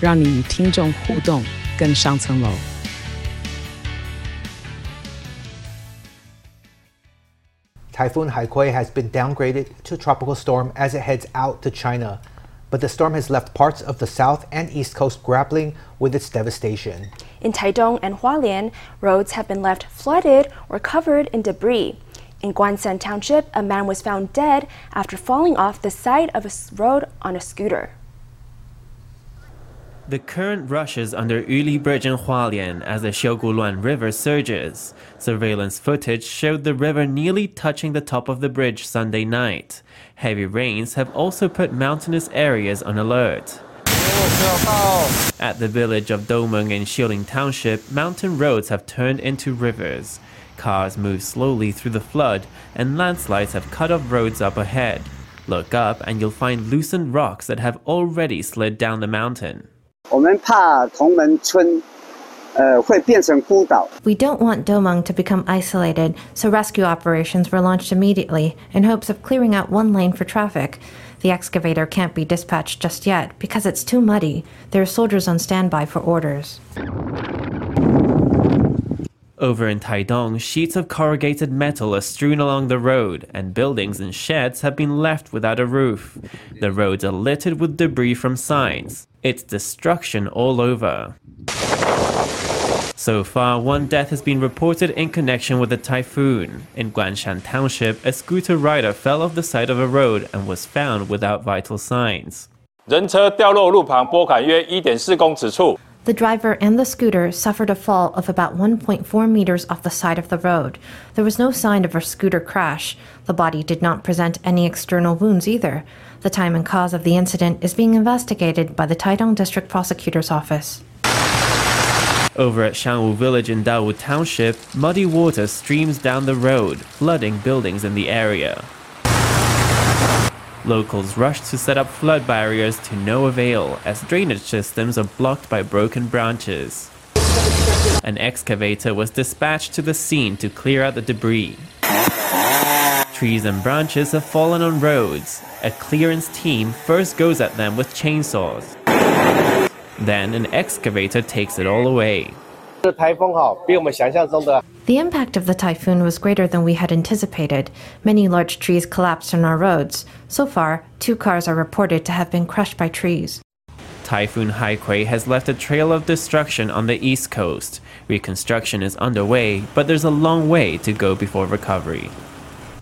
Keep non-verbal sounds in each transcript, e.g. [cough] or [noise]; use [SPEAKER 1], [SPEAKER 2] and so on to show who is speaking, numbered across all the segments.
[SPEAKER 1] 让你与听众互动更上层楼。
[SPEAKER 2] Typhoon Haikui has been downgraded to tropical storm as it heads out to China, but the storm has left parts of the south and east coast grappling with its devastation.
[SPEAKER 3] In Taidong and Hualien, roads have been left flooded or covered in debris. In Guanshan Township, a man was found dead after falling off the side of a road on a scooter.
[SPEAKER 4] The current rushes under Yuli Bridge in Hualien as the Xiuguluan River surges. Surveillance footage showed the river nearly touching the top of the bridge Sunday night. Heavy rains have also put mountainous areas on alert. At the village of Domeng in Xiling Township, mountain roads have turned into rivers. Cars move slowly through the flood, and landslides have cut off roads up ahead. Look up, and you'll find loosened rocks that have already slid down the mountain
[SPEAKER 5] 我们怕同门村呃会变成孤岛。
[SPEAKER 6] We don't want Domeng to become isolated, so rescue operations were launched immediately in hopes of clearing out one lane for traffic. The excavator can't be dispatched just yet because it's too muddy. There are soldiers on standby for orders.
[SPEAKER 4] Over in Taidong, sheets of corrugated metal are strewn along the road, and buildings and sheds have been left without a roof. The roads are littered with debris from signs. It's destruction all over. So far, one death has been reported in connection with the typhoon. In Guanshan Township, a scooter rider fell off the side of a road and was found without vital signs.
[SPEAKER 7] 人车掉落路旁拨坎约一点四公尺处。
[SPEAKER 6] The driver and the scooter suffered a fall of about 1.4 meters off the side of the road. There was no sign of a scooter crash. The body did not present any external wounds either. The time and cause of the incident is being investigated by the Taidong District Prosecutor's Office.
[SPEAKER 4] Over at Shangwu Village in Dawu Township, muddy water streams down the road, flooding buildings in the area. Locals rushed to set up flood barriers to no avail as drainage systems are blocked by broken branches. An excavator was dispatched to the scene to clear out the debris. Trees and branches have fallen on roads. A clearance team first goes at them with chainsaws. Then an excavator takes it all away.
[SPEAKER 6] The impact of the typhoon was greater than we had anticipated. Many large trees collapsed on our roads. So far, two cars are reported to have been crushed by trees.
[SPEAKER 4] Typhoon Haikui has left a trail of destruction on the east coast. Reconstruction is underway, but there's a long way to go before recovery.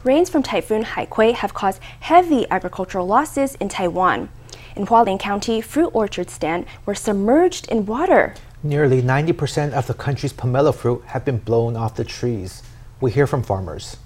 [SPEAKER 3] Rains from Typhoon Haikui have caused heavy agricultural losses in Taiwan. In Hualien County, fruit orchards stand were submerged in water.
[SPEAKER 2] Nearly 90% of the country's pomelo fruit have been blown off the trees. We hear from farmers.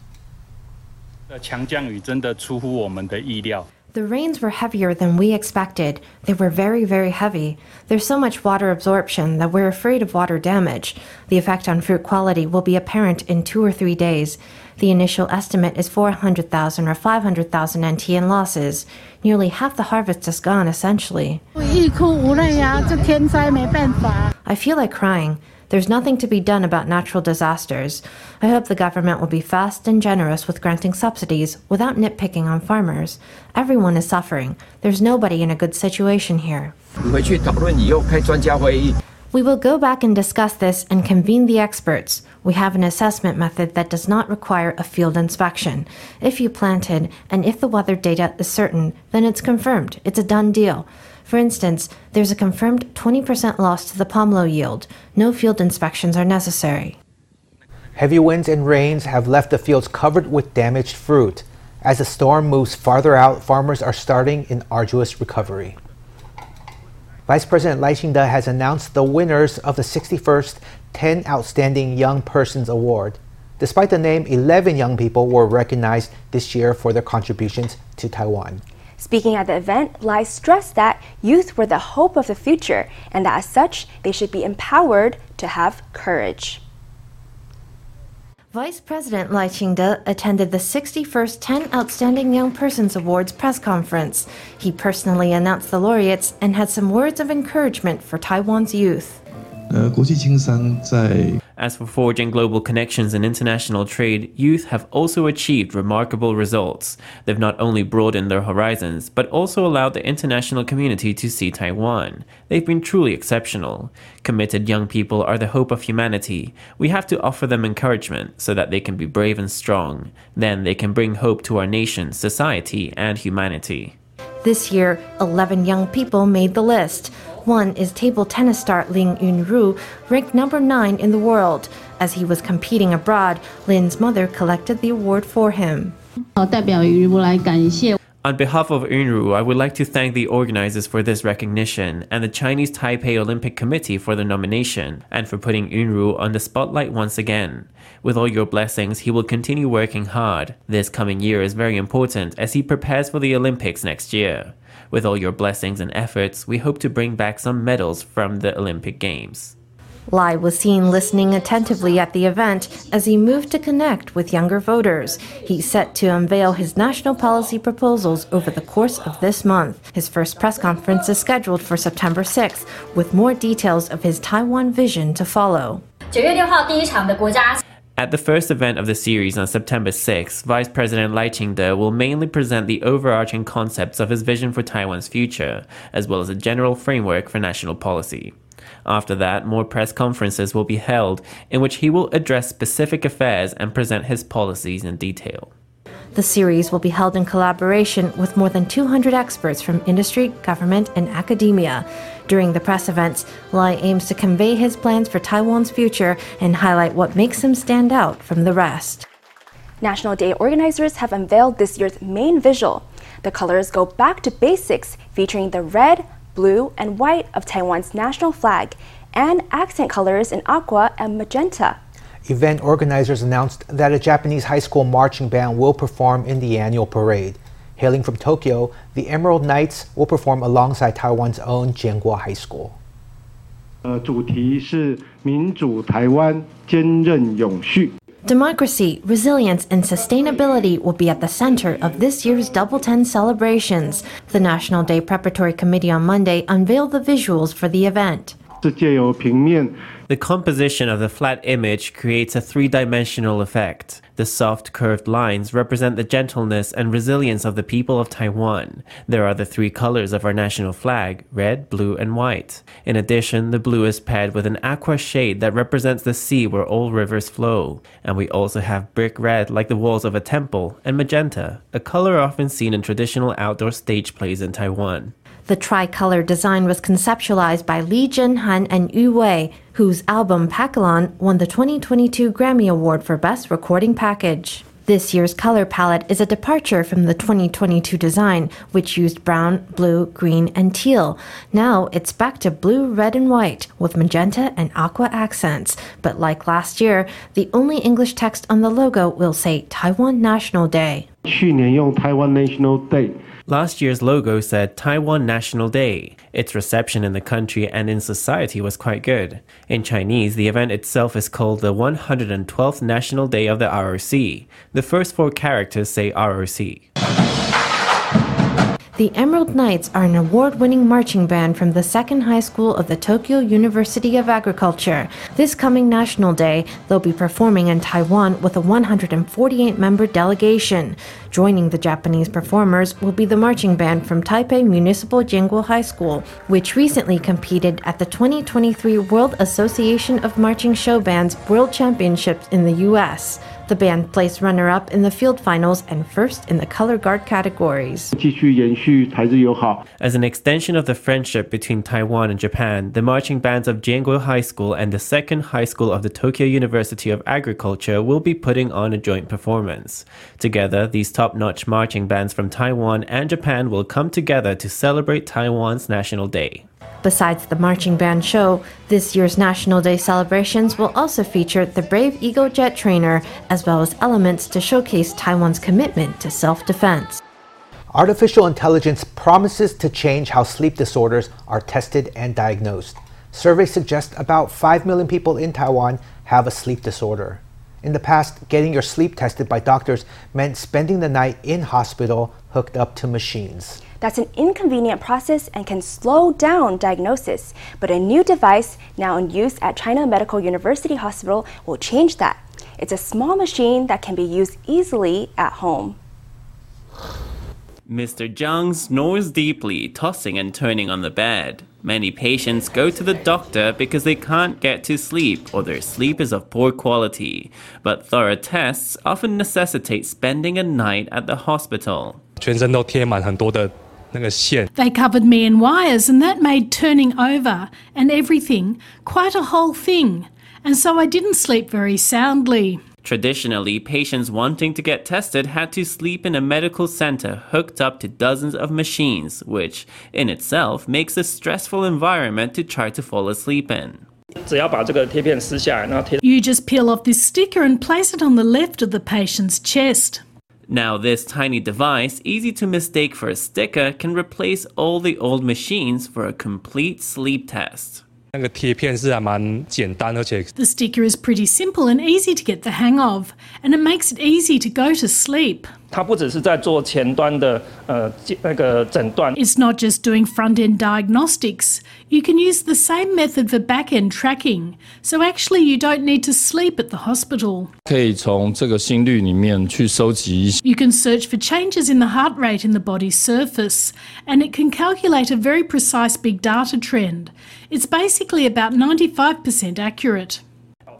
[SPEAKER 6] The rains were heavier than we expected. They were very, very heavy. There's so much water absorption that we're afraid of water damage. The effect on fruit quality will be apparent in two or three days. The initial estimate is 400,000 or 500,000 NT in losses. Nearly half the harvest is gone, essentially.
[SPEAKER 8] 欲哭无泪呀，这天灾没办法。
[SPEAKER 6] I feel like crying. There's nothing to be done about natural disasters. I hope the government will be fast and generous with granting subsidies without nitpicking on farmers. Everyone is suffering. There's nobody in a good situation here.
[SPEAKER 9] 回去讨论以后开专家会议。
[SPEAKER 6] We will go back and discuss this and convene the experts. We have an assessment method that does not require a field inspection. If you planted and if the weather data is certain, then it's confirmed. It's a done deal. For instance, there's a confirmed 20% loss to the pomelo yield. No field inspections are necessary.
[SPEAKER 2] Heavy winds and rains have left the fields covered with damaged fruit. As the storm moves farther out, farmers are starting an arduous recovery. Vice President Lai Ching-te has announced the winners of the 61st 10 Outstanding Young Persons Award. Despite the name, 11 young people were recognized this year for their contributions to Taiwan.
[SPEAKER 3] Speaking at the event, Lai stressed that youth were the hope of the future and that as such, they should be empowered to have courage.
[SPEAKER 6] Vice President Lai Ching-te attended the 61st 10 Outstanding Young Persons Awards press conference. He personally announced the laureates and had some words of encouragement for Taiwan's youth.
[SPEAKER 4] As for forging global connections and international trade, youth have also achieved remarkable results. They've not only broadened their horizons, but also allowed the international community to see Taiwan. They've been truly exceptional. Committed young people are the hope of humanity. We have to offer them encouragement so that they can be brave and strong. Then they can bring hope to our nation, society, and humanity.
[SPEAKER 6] This year, 11 young people made the list. One is table tennis star Lin Yunru, ranked number 9 in the world. As he was competing abroad, Lin's mother collected the award for him.
[SPEAKER 4] On behalf of Yunru, I would like to thank the organizers for this recognition and the Chinese Taipei Olympic Committee for the nomination and for putting Yunru on the spotlight once again. With all your blessings, he will continue working hard. This coming year is very important as he prepares for the Olympics next year. With all your blessings and efforts, we hope to bring back some medals from the Olympic Games.
[SPEAKER 6] Lai was seen listening attentively at the event as he moved to connect with younger voters. He's set to unveil his national policy proposals over the course of this month. His first press conference is scheduled for September 6th, with more details of his Taiwan vision to follow.
[SPEAKER 4] 9月6号第一场的国家 at the first event of the series on September 6, Vice President Lai Ching-te will mainly present the overarching concepts of his vision for Taiwan's future, as well as a general framework for national policy. After that, more press conferences will be held in which he will address specific affairs and present his policies in detail.
[SPEAKER 6] The series will be held in collaboration with more than 200 experts from industry, government, and academia. During the press events, Lai aims to convey his plans for Taiwan's future and highlight what makes him stand out from the rest.
[SPEAKER 3] National Day organizers have unveiled this year's main visual. The colors go back to basics, featuring the red, blue, and white of Taiwan's national flag, and accent colors in aqua and magenta
[SPEAKER 2] event organizers announced that a Japanese high school marching band will perform in the annual parade. Hailing from Tokyo, the Emerald Knights will perform alongside Taiwan's own Jianguo High School.
[SPEAKER 6] Democracy, resilience, and sustainability will be at the center of this year's Double Ten celebrations. The National Day Preparatory Committee on Monday unveiled the visuals for the event.
[SPEAKER 4] The composition of the flat image creates a three dimensional effect. The soft curved lines represent the gentleness and resilience of the people of Taiwan. There are the three colors of our national flag red, blue, and white. In addition, the blue is paired with an aqua shade that represents the sea where all rivers flow. And we also have brick red like the walls of a temple, and magenta, a color often seen in traditional outdoor stage plays in Taiwan.
[SPEAKER 6] The tricolor design was conceptualized by Lee Jin Han and Yu Wei, whose album Pakelang won the 2022 Grammy Award for Best Recording Package. This year's color palette is a departure from the 2022 design, which used brown, blue, green, and teal. Now it's back to blue, red, and white, with magenta and aqua accents. But like last year, the only English text on the logo will say Taiwan National Day.
[SPEAKER 10] 去年用 Taiwan National Day
[SPEAKER 4] Last year's logo said Taiwan National Day. Its reception in the country and in society was quite good. In Chinese, the event itself is called the 112th National Day of the ROC. The first four characters say ROC.
[SPEAKER 6] The Emerald Knights are an award winning marching band from the Second High School of the Tokyo University of Agriculture. This coming National Day, they'll be performing in Taiwan with a 148 member delegation. Joining the Japanese performers will be the marching band from Taipei Municipal Jianguo High School, which recently competed at the 2023 World Association of Marching Show Bands World Championships in the U.S. The band placed runner up in the field finals and first in the color guard categories.
[SPEAKER 4] As an extension of the friendship between Taiwan and Japan, the marching bands of Jianguo High School and the Second High School of the Tokyo University of Agriculture will be putting on a joint performance. Together, these top notch marching bands from Taiwan and Japan will come together to celebrate Taiwan's National Day.
[SPEAKER 6] Besides the marching band show, this year's National Day celebrations will also feature the Brave Eagle jet trainer, as well as elements to showcase Taiwan's commitment to self defense.
[SPEAKER 2] Artificial intelligence promises to change how sleep disorders are tested and diagnosed. Surveys suggest about 5 million people in Taiwan have a sleep disorder. In the past, getting your sleep tested by doctors meant spending the night in hospital hooked up to machines.
[SPEAKER 3] That's an inconvenient process and can slow down diagnosis. But a new device now in use at China Medical University Hospital will change that. It's a small machine that can be used easily at home.
[SPEAKER 4] Mr. Zhang snores deeply, tossing and turning on the bed. Many patients go to the doctor because they can't get to sleep or their sleep is of poor quality. But thorough tests often necessitate spending a night at the hospital.
[SPEAKER 11] They
[SPEAKER 8] covered me in wires, and that made turning over and everything quite a whole thing. And so I didn't sleep very soundly.
[SPEAKER 4] Traditionally, patients wanting to get tested had to sleep in a medical center hooked up to dozens of machines, which in itself makes a stressful environment to try to fall asleep in.
[SPEAKER 8] You just peel off this sticker and place it on the left of the patient's chest.
[SPEAKER 4] Now, this tiny device, easy to mistake for a sticker, can replace all the old machines for a complete sleep test.
[SPEAKER 11] The
[SPEAKER 8] sticker is pretty simple and easy to get the hang of, and it makes it easy to go to sleep. It's not just doing front end diagnostics. You can use the same method for back end tracking, so actually you don't need to sleep at the hospital. You can search for changes in the heart rate in the body's surface, and it can calculate a very precise big data trend. It's basically about 95% accurate.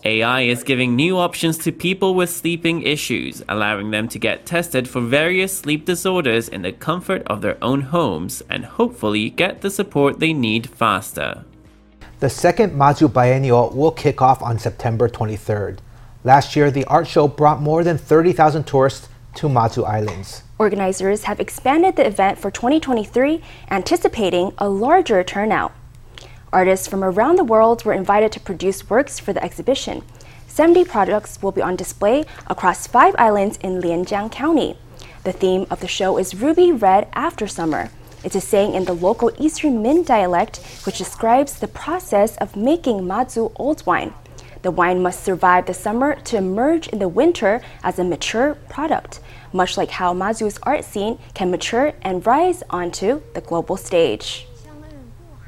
[SPEAKER 4] AI is giving new options to people with sleeping issues, allowing them to get tested for various sleep disorders in the comfort of their own homes and hopefully get the support they need faster.
[SPEAKER 2] The second Mazu Biennial will kick off on September 23rd. Last year, the art show brought more than 30,000 tourists to Mazu Islands.
[SPEAKER 3] Organizers have expanded the event for 2023, anticipating a larger turnout. Artists from around the world were invited to produce works for the exhibition. 70 products will be on display across five islands in Lianjiang County. The theme of the show is Ruby Red After Summer. It's a saying in the local Eastern Min dialect, which describes the process of making Mazu old wine. The wine must survive the summer to emerge in the winter as a mature product, much like how Mazu's art scene can mature and rise onto the global stage.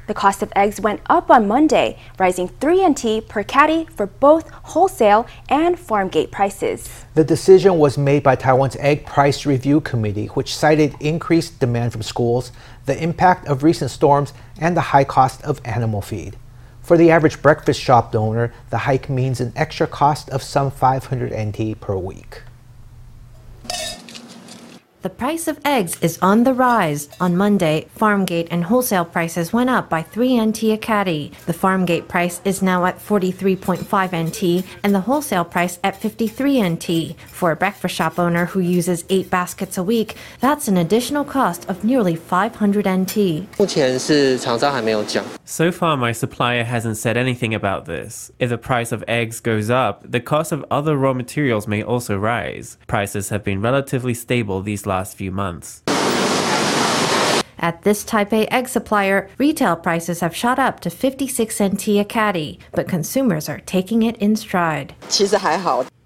[SPEAKER 3] The cost of eggs went up on Monday, rising 3 NT per catty for both wholesale and farm gate prices.
[SPEAKER 2] The decision was made by Taiwan's Egg Price Review Committee, which cited increased demand from schools, the impact of recent storms, and the high cost of animal feed. For the average breakfast shop owner, the hike means an extra cost of some 500 NT per week.
[SPEAKER 6] The price of eggs is on the rise. On Monday, Farmgate and wholesale prices went up by 3 NT a catty. The Farmgate price is now at 43.5 NT and the wholesale price at 53 NT. For a breakfast shop owner who uses 8 baskets a week, that's an additional cost of nearly 500 NT.
[SPEAKER 4] So far, my supplier hasn't said anything about this. If the price of eggs goes up, the cost of other raw materials may also rise. Prices have been relatively stable these last last few months.
[SPEAKER 6] At this Taipei egg supplier, retail prices have shot up to 56 NT a catty, but consumers are taking it in stride.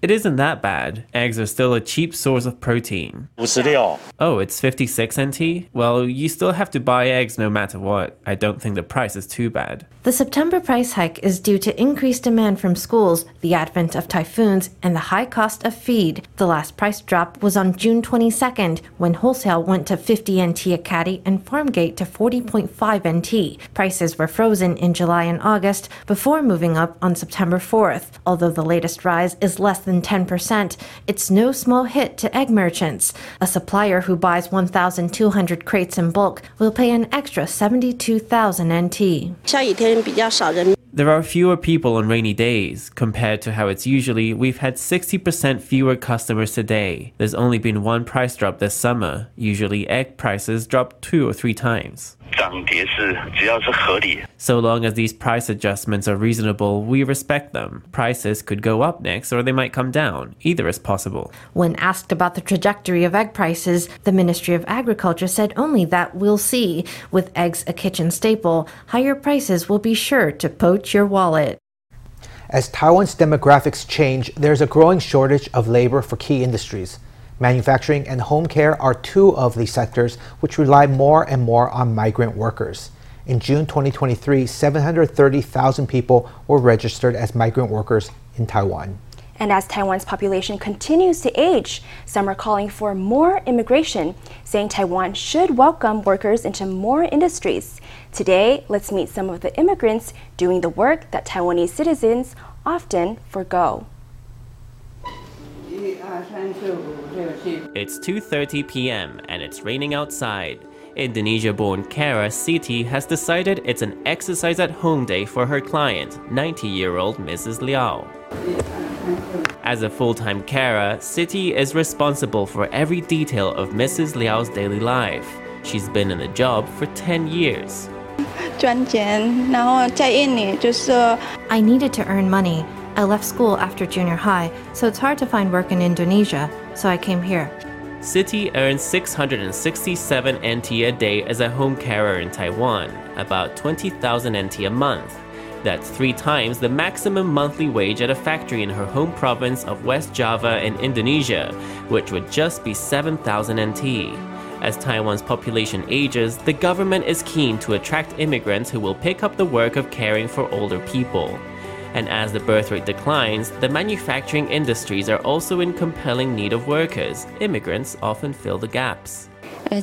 [SPEAKER 4] It isn't that bad. Eggs are still a cheap source of protein. Oh, it's 56 NT? Well, you still have to buy eggs no matter what. I don't think the price is too bad.
[SPEAKER 6] The September price hike is due to increased demand from schools, the advent of typhoons, and the high cost of feed. The last price drop was on June 22nd, when wholesale went to 50 NT a catty and farmgate to 40.5 NT. Prices were frozen in July and August before moving up on September 4th, although the latest rise is less than 10%, it's no small hit to egg merchants. A supplier who buys 1,200 crates in bulk will pay an extra 72,000 NT.
[SPEAKER 4] There are fewer people on rainy days. Compared to how it's usually, we've had 60% fewer customers today. There's only been one price drop this summer. Usually, egg prices drop two or three times. So long as these price adjustments are reasonable, we respect them. Prices could go up next or they might come down. Either is possible.
[SPEAKER 6] When asked about the trajectory of egg prices, the Ministry of Agriculture said only that we'll see. With eggs a kitchen staple, higher prices will be sure to your wallet.
[SPEAKER 2] As Taiwan's demographics change, there's a growing shortage of labor for key industries. Manufacturing and home care are two of these sectors which rely more and more on migrant workers. In June 2023, 730,000 people were registered as migrant workers in Taiwan.
[SPEAKER 3] And as Taiwan's population continues to age, some are calling for more immigration, saying Taiwan should welcome workers into more industries. Today, let's meet some of the immigrants doing the work that Taiwanese citizens often forego.
[SPEAKER 4] It's 2:30 p.m. and it's raining outside. Indonesia-born Kara Siti has decided it's an exercise at home day for her client, 90-year-old Mrs. Liao. As a full-time carer, Siti is responsible for every detail of Mrs. Liao's daily life. She's been in the job for 10 years.
[SPEAKER 6] I needed to earn money. I left school after junior high, so it's hard to find work in Indonesia, so I came here.
[SPEAKER 4] Siti earns 667 NT a day as a home carer in Taiwan, about 20,000 NT a month. That's three times the maximum monthly wage at a factory in her home province of West Java in Indonesia, which would just be 7,000 NT. As Taiwan's population ages, the government is keen to attract immigrants who will pick up the work of caring for older people. And as the birth rate declines, the manufacturing industries are also in compelling need of workers. Immigrants often fill the gaps.
[SPEAKER 6] Uh,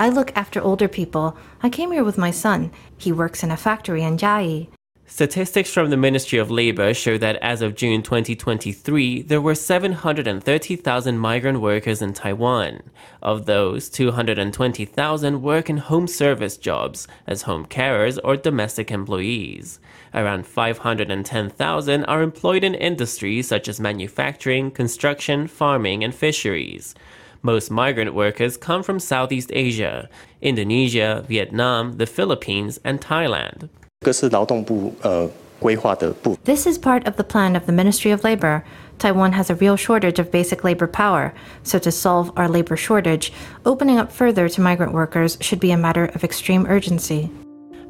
[SPEAKER 6] I look after older people. I came here with my son. He works in a factory in Jai.
[SPEAKER 4] Statistics from the Ministry of Labor show that as of June 2023, there were 730,000 migrant workers in Taiwan. Of those, 220,000 work in home service jobs as home carers or domestic employees. Around 510,000 are employed in industries such as manufacturing, construction, farming, and fisheries. Most migrant workers come from Southeast Asia, Indonesia, Vietnam, the Philippines, and Thailand.
[SPEAKER 6] This is part of the plan of the Ministry of Labor. Taiwan has a real shortage of basic labor power, so to solve our labor shortage, opening up further to migrant workers should be a matter of extreme urgency.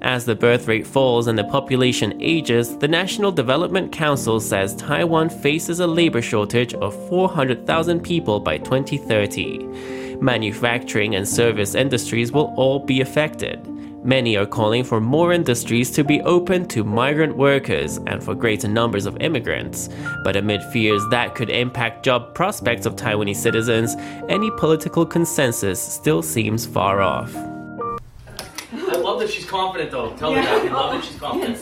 [SPEAKER 4] As the birth rate falls and the population ages, the National Development Council says Taiwan faces a labor shortage of 400,000 people by 2030. Manufacturing and service industries will all be affected. Many are calling for more industries to be open to migrant workers and for greater numbers of immigrants. But amid fears that could impact job prospects of Taiwanese citizens, any political consensus still seems far off.
[SPEAKER 11] I love that she's confident though. Tell me that. I love that she's [laughs] confident.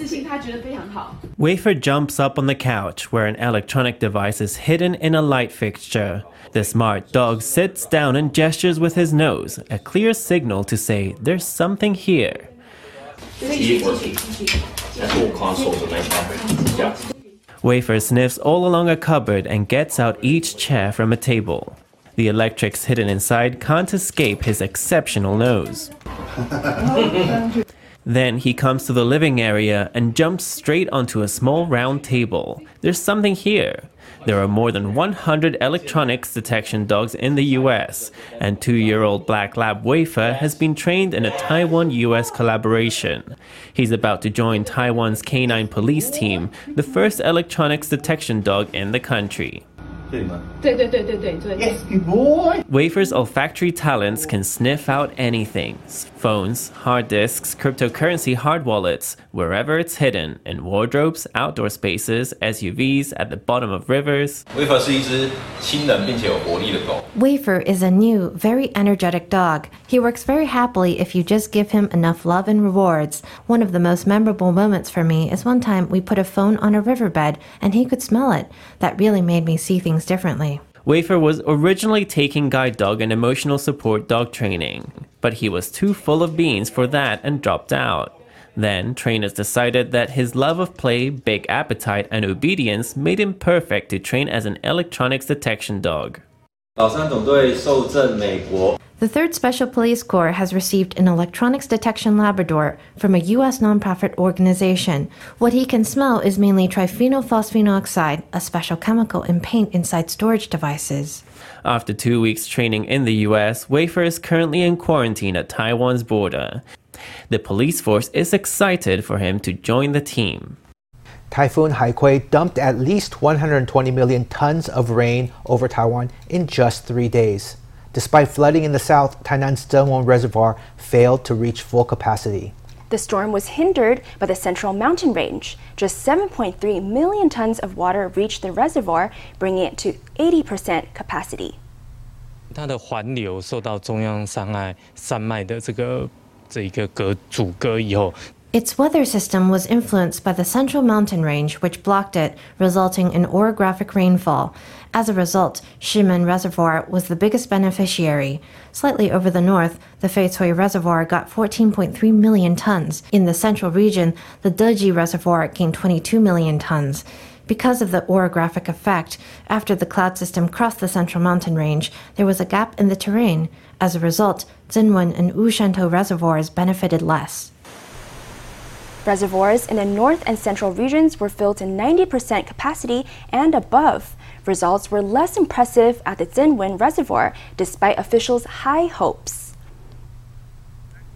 [SPEAKER 4] Wafer jumps up on the couch where an electronic device is hidden in a light fixture. The smart dog sits down and gestures with his nose, a clear signal to say there's something here. Wafer sniffs all along a cupboard and gets out each chair from a table. The electrics hidden inside can't escape his exceptional nose. then he comes to the living area and jumps straight onto a small round table. There's something here. There are more than 100 electronics detection dogs in the US, and two year old Black Lab Wafer has been trained in a Taiwan US collaboration. He's about to join Taiwan's canine police team, the first electronics detection dog in the country.
[SPEAKER 12] Yes, good boy.
[SPEAKER 4] Wafer's olfactory talents can sniff out anything phones, hard disks, cryptocurrency hard wallets, wherever it's hidden, in wardrobes, outdoor spaces, SUVs, at the bottom of rivers.
[SPEAKER 6] Wafer is a new, very energetic dog. He works very happily if you just give him enough love and rewards. One of the most memorable moments for me is one time we put a phone on a riverbed and he could smell it. That really made me see things differently.
[SPEAKER 4] Wafer was originally taking guide dog and emotional support dog training, but he was too full of beans for that and dropped out. Then, trainers decided that his love of play, big appetite, and obedience made him perfect to train as an electronics detection dog.
[SPEAKER 6] The 3rd Special Police Corps has received an electronics detection Labrador from a U.S. nonprofit organization. What he can smell is mainly triphenylphosphine oxide, a special chemical in paint inside storage devices.
[SPEAKER 4] After two weeks training in the U.S., Wafer is currently in quarantine at Taiwan's border. The police force is excited for him to join the team.
[SPEAKER 2] Typhoon Haikui dumped at least 120 million tons of rain over Taiwan in just three days. Despite flooding in the south, Tainan's Zengwen Reservoir failed to reach full capacity.
[SPEAKER 3] The storm was hindered by the central mountain range. Just 7.3 million tons of water reached the reservoir, bringing it to 80% capacity
[SPEAKER 6] its weather system was influenced by the central mountain range, which blocked it, resulting in orographic rainfall. As a result, Shimen Reservoir was the biggest beneficiary. Slightly over the north, the Feicui Reservoir got 14.3 million tons. In the central region, the Deji Reservoir gained 22 million tons. Because of the orographic effect, after the cloud system crossed the central mountain range, there was a gap in the terrain. As a result, Zengwen and Wushantou reservoirs benefited less.
[SPEAKER 3] Reservoirs in the north and central regions were filled to 90% capacity and above. Results were less impressive at the Zengwen Reservoir, despite officials' high hopes.